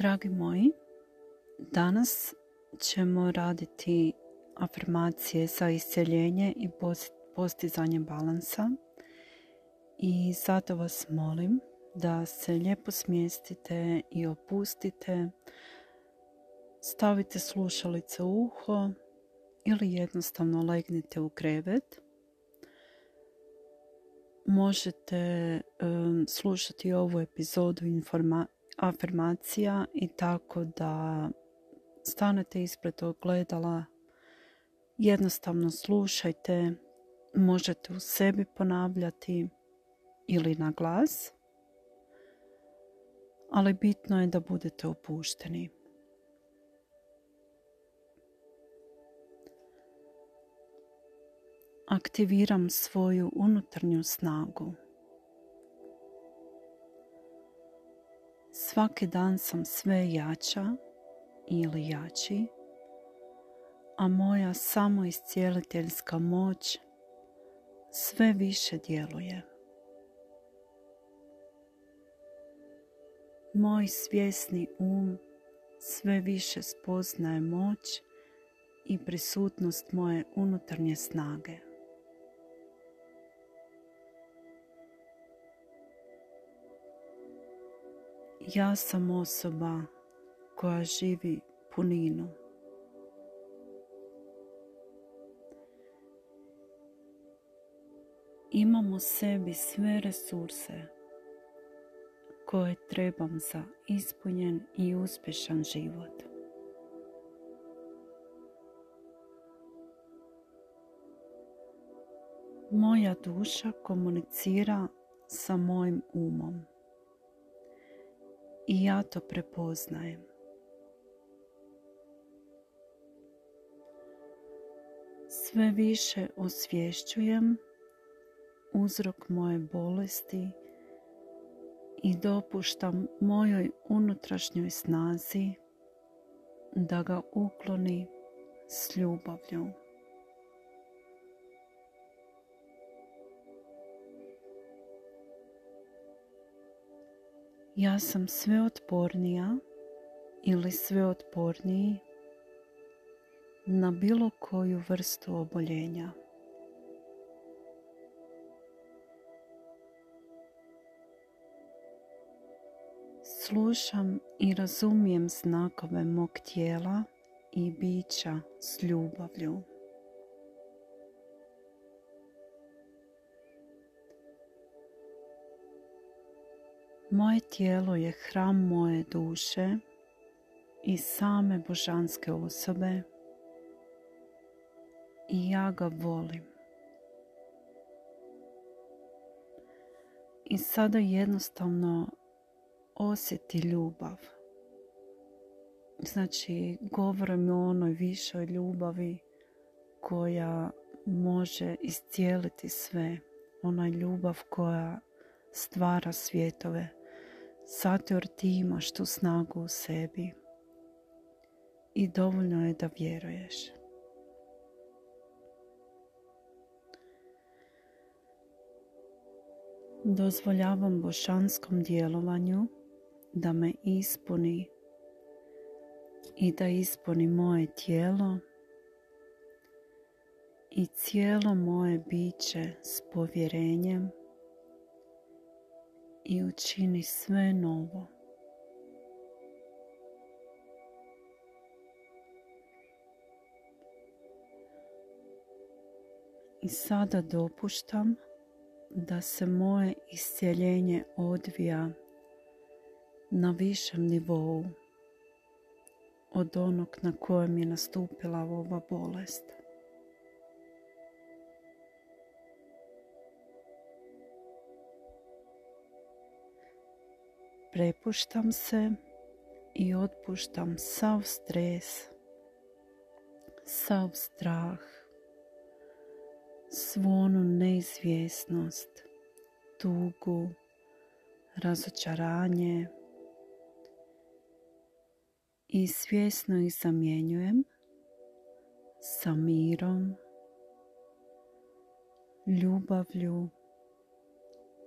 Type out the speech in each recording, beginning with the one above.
Dragi moji, danas ćemo raditi afirmacije za isceljenje i postizanje balansa i zato vas molim da se lijepo smjestite i opustite, stavite slušalice u uho ili jednostavno legnite u krevet. Možete slušati ovu epizodu afirmacija i tako da stanete ispred ogledala, jednostavno slušajte, možete u sebi ponavljati ili na glas, ali bitno je da budete opušteni. Aktiviram svoju unutarnju snagu. Svaki dan sam sve jača ili jači, a moja samoiscijeliteljska moć sve više djeluje. Moj svjesni um sve više spoznaje moć i prisutnost moje unutarnje snage. Ja sam osoba koja živi puninu. Imam u sebi sve resurse koje trebam za ispunjen i uspješan život. Moja duša komunicira sa mojim umom i ja to prepoznajem. Sve više osvješćujem uzrok moje bolesti i dopuštam mojoj unutrašnjoj snazi da ga ukloni s ljubavlju. Ja sam sve otpornija ili sve otporniji na bilo koju vrstu oboljenja. Slušam i razumijem znakove mog tijela i bića s ljubavlju. Moje tijelo je hram moje duše i same božanske osobe i ja ga volim. I sada jednostavno osjeti ljubav. Znači, govorim o onoj višoj ljubavi koja može iscijeliti sve. Ona ljubav koja stvara svjetove zato jer ti imaš tu snagu u sebi i dovoljno je da vjeruješ. Dozvoljavam bošanskom djelovanju da me ispuni i da ispuni moje tijelo i cijelo moje biće s povjerenjem i učini sve novo. I sada dopuštam da se moje iscijeljenje odvija na višem nivou od onog na kojem je nastupila ova bolest. Prepuštam se i otpuštam sav stres, sav strah, svu onu neizvjesnost, tugu, razočaranje i svjesno ih zamjenjujem sa mirom, ljubavlju,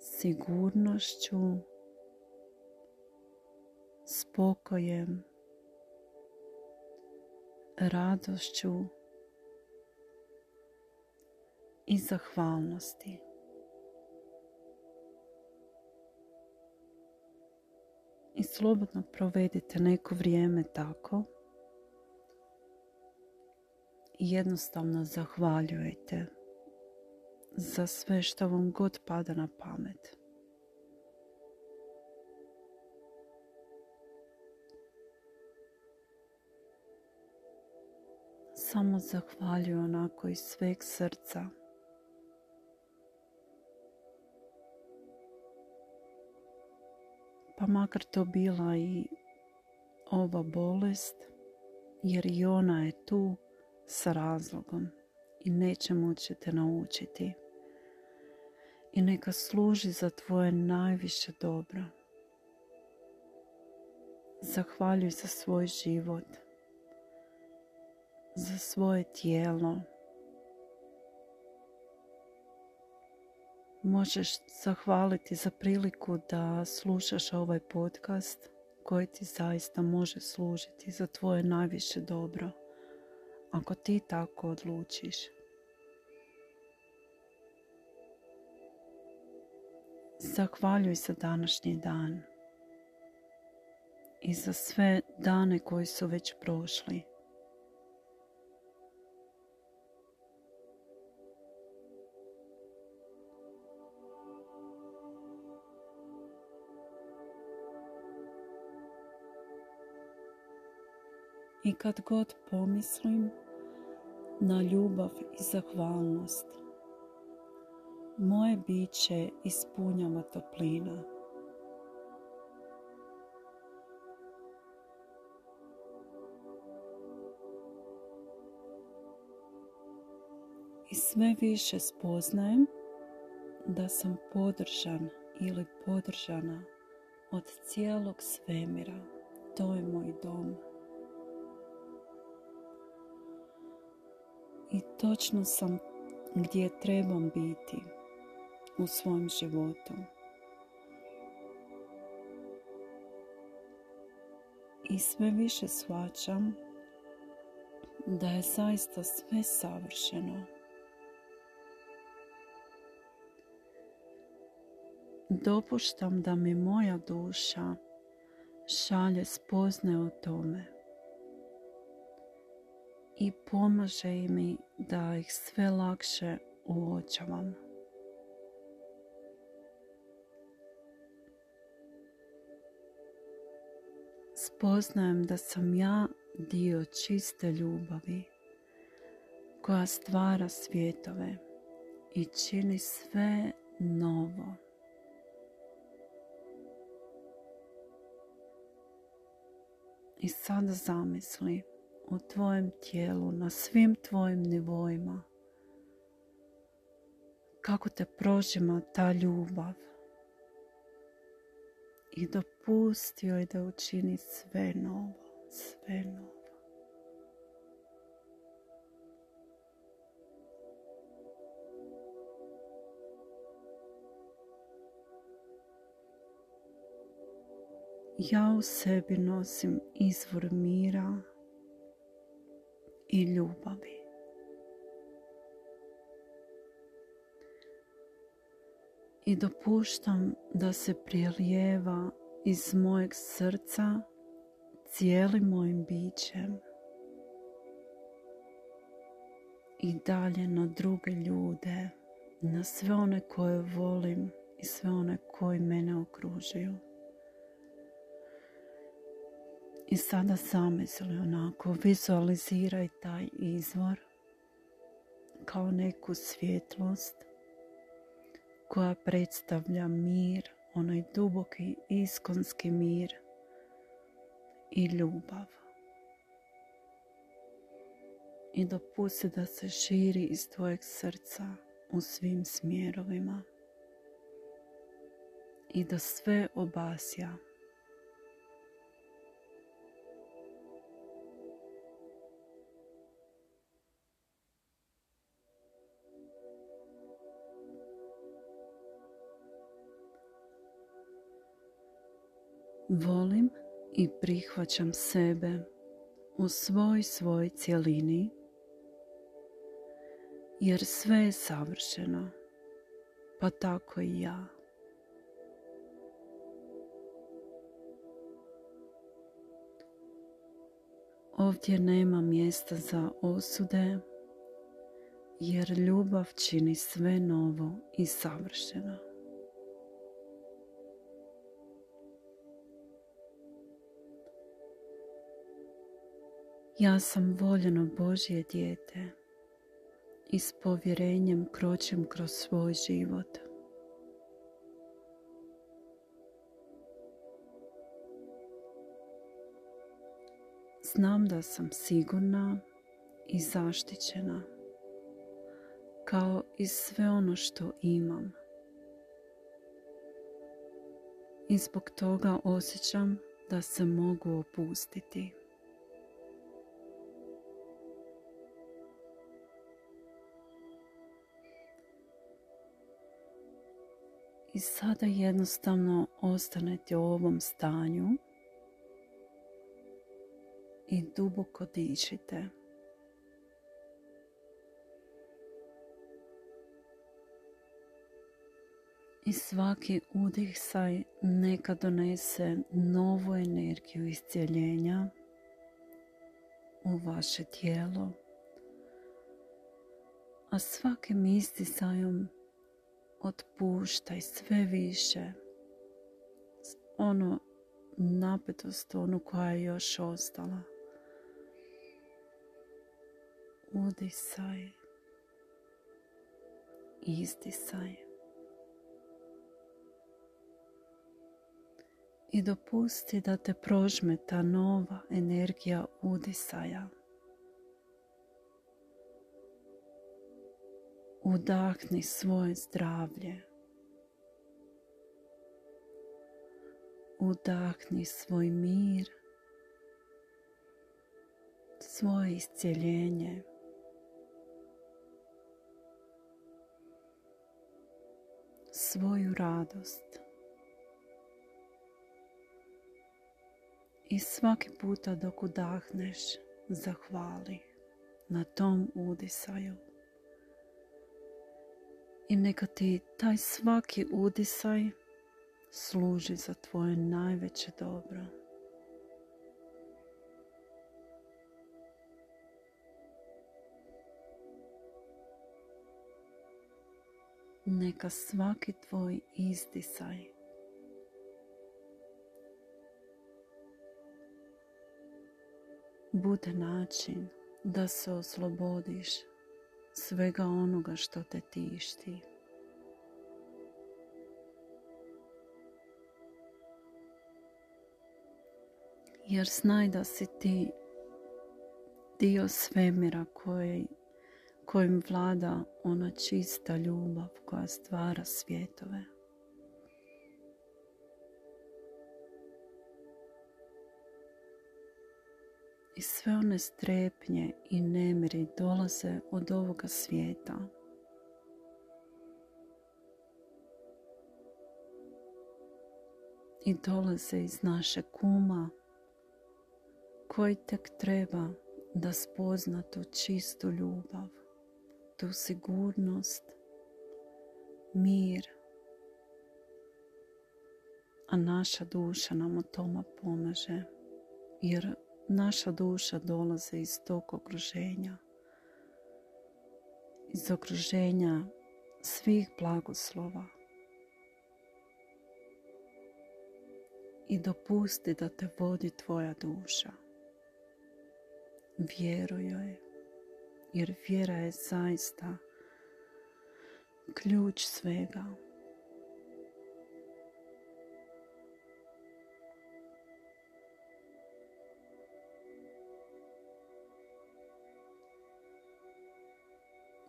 sigurnošću, pokojem, radošću i zahvalnosti. I slobodno provedite neko vrijeme tako i jednostavno zahvaljujete za sve što vam god pada na pamet. Samo zahvaljuju onako iz sveg srca. Pa makar to bila i ova bolest, jer i ona je tu sa razlogom i nečemu ćete naučiti. I neka služi za tvoje najviše dobro. Zahvaljuj za svoj život, za svoje tijelo. Možeš zahvaliti za priliku da slušaš ovaj podcast koji ti zaista može služiti za tvoje najviše dobro ako ti tako odlučiš. Zahvaljuj za današnji dan i za sve dane koji su već prošli. I kad god pomislim na ljubav i zahvalnost. Moje biće ispunjava toplina. I sve više spoznajem da sam podržan ili podržana od cijelog svemira. To je moj dom. I točno sam gdje trebam biti u svom životu. I sve više shvaćam da je zaista sve savršeno. Dopuštam da mi moja duša šalje spozne o tome i pomaže mi da ih sve lakše uočavam. Spoznajem da sam ja dio čiste ljubavi koja stvara svjetove i čini sve novo. I sada zamisli u tvojem tijelu, na svim tvojim nivoima. Kako te prožima ta ljubav. I dopusti joj da učini sve novo, sve novo. Ja u sebi nosim izvor mira, i ljubavi. I dopuštam da se prilijeva iz mojeg srca cijelim mojim bićem i dalje na druge ljude, na sve one koje volim i sve one koji mene okružuju. I sada zamisli onako, vizualiziraj taj izvor kao neku svjetlost koja predstavlja mir, onaj duboki iskonski mir i ljubav. I dopusti da se širi iz tvojeg srca u svim smjerovima i da sve obasja Volim i prihvaćam sebe u svoj svoj cjelini jer sve je savršeno, pa tako i ja. Ovdje nema mjesta za osude, jer ljubav čini sve novo i savršeno. Ja sam voljeno Božje dijete i s povjerenjem kročim kroz svoj život. Znam da sam sigurna i zaštićena kao i sve ono što imam. I zbog toga osjećam da se mogu opustiti. I sada jednostavno ostanete u ovom stanju i duboko dišite. I svaki saj neka donese novu energiju iscijeljenja u vaše tijelo. A svakim istisajom otpuštaj sve više ono napetost, onu koja je još ostala. Udisaj. Izdisaj. I dopusti da te prožme ta nova energija udisaja. Udahni svoje zdravlje. Udahni svoj mir, svoje iscijeljenje. svoju radost. I svaki puta dok udahneš, zahvali na tom udisaju. I neka ti taj svaki udisaj služi za tvoje najveće dobro. Neka svaki tvoj izdisaj bude način da se oslobodiš svega onoga što te tišti. Jer znaj da si ti dio svemira koji, kojim vlada ona čista ljubav koja stvara svjetove. I sve one strepnje i nemiri dolaze od ovoga svijeta. I dolaze iz naše kuma koji tek treba da spozna tu čistu ljubav, tu sigurnost, mir, a naša duša nam u toma pomaže jer naša duša dolaze iz tog okruženja, iz okruženja svih blagoslova. I dopusti da te vodi tvoja duša. Vjeruj joj, jer vjera je zaista ključ svega.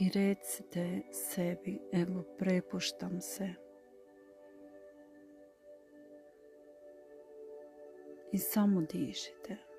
I recite sebi, evo prepuštam se. I samo dišite.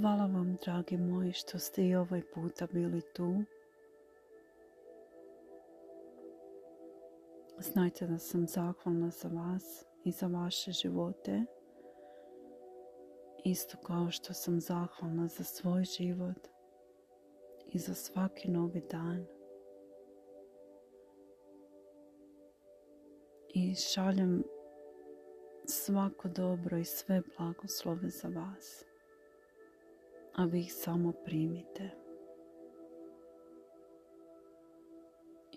Hvala vam, dragi moji, što ste i ovaj puta bili tu. Znajte da sam zahvalna za vas i za vaše živote. Isto kao što sam zahvalna za svoj život i za svaki novi dan. I šaljem svako dobro i sve blagoslove za vas. A vi ih samo primite.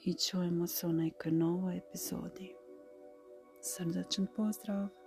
I čujemo se u nekoj novoj epizodi. Srdačan pozdrav!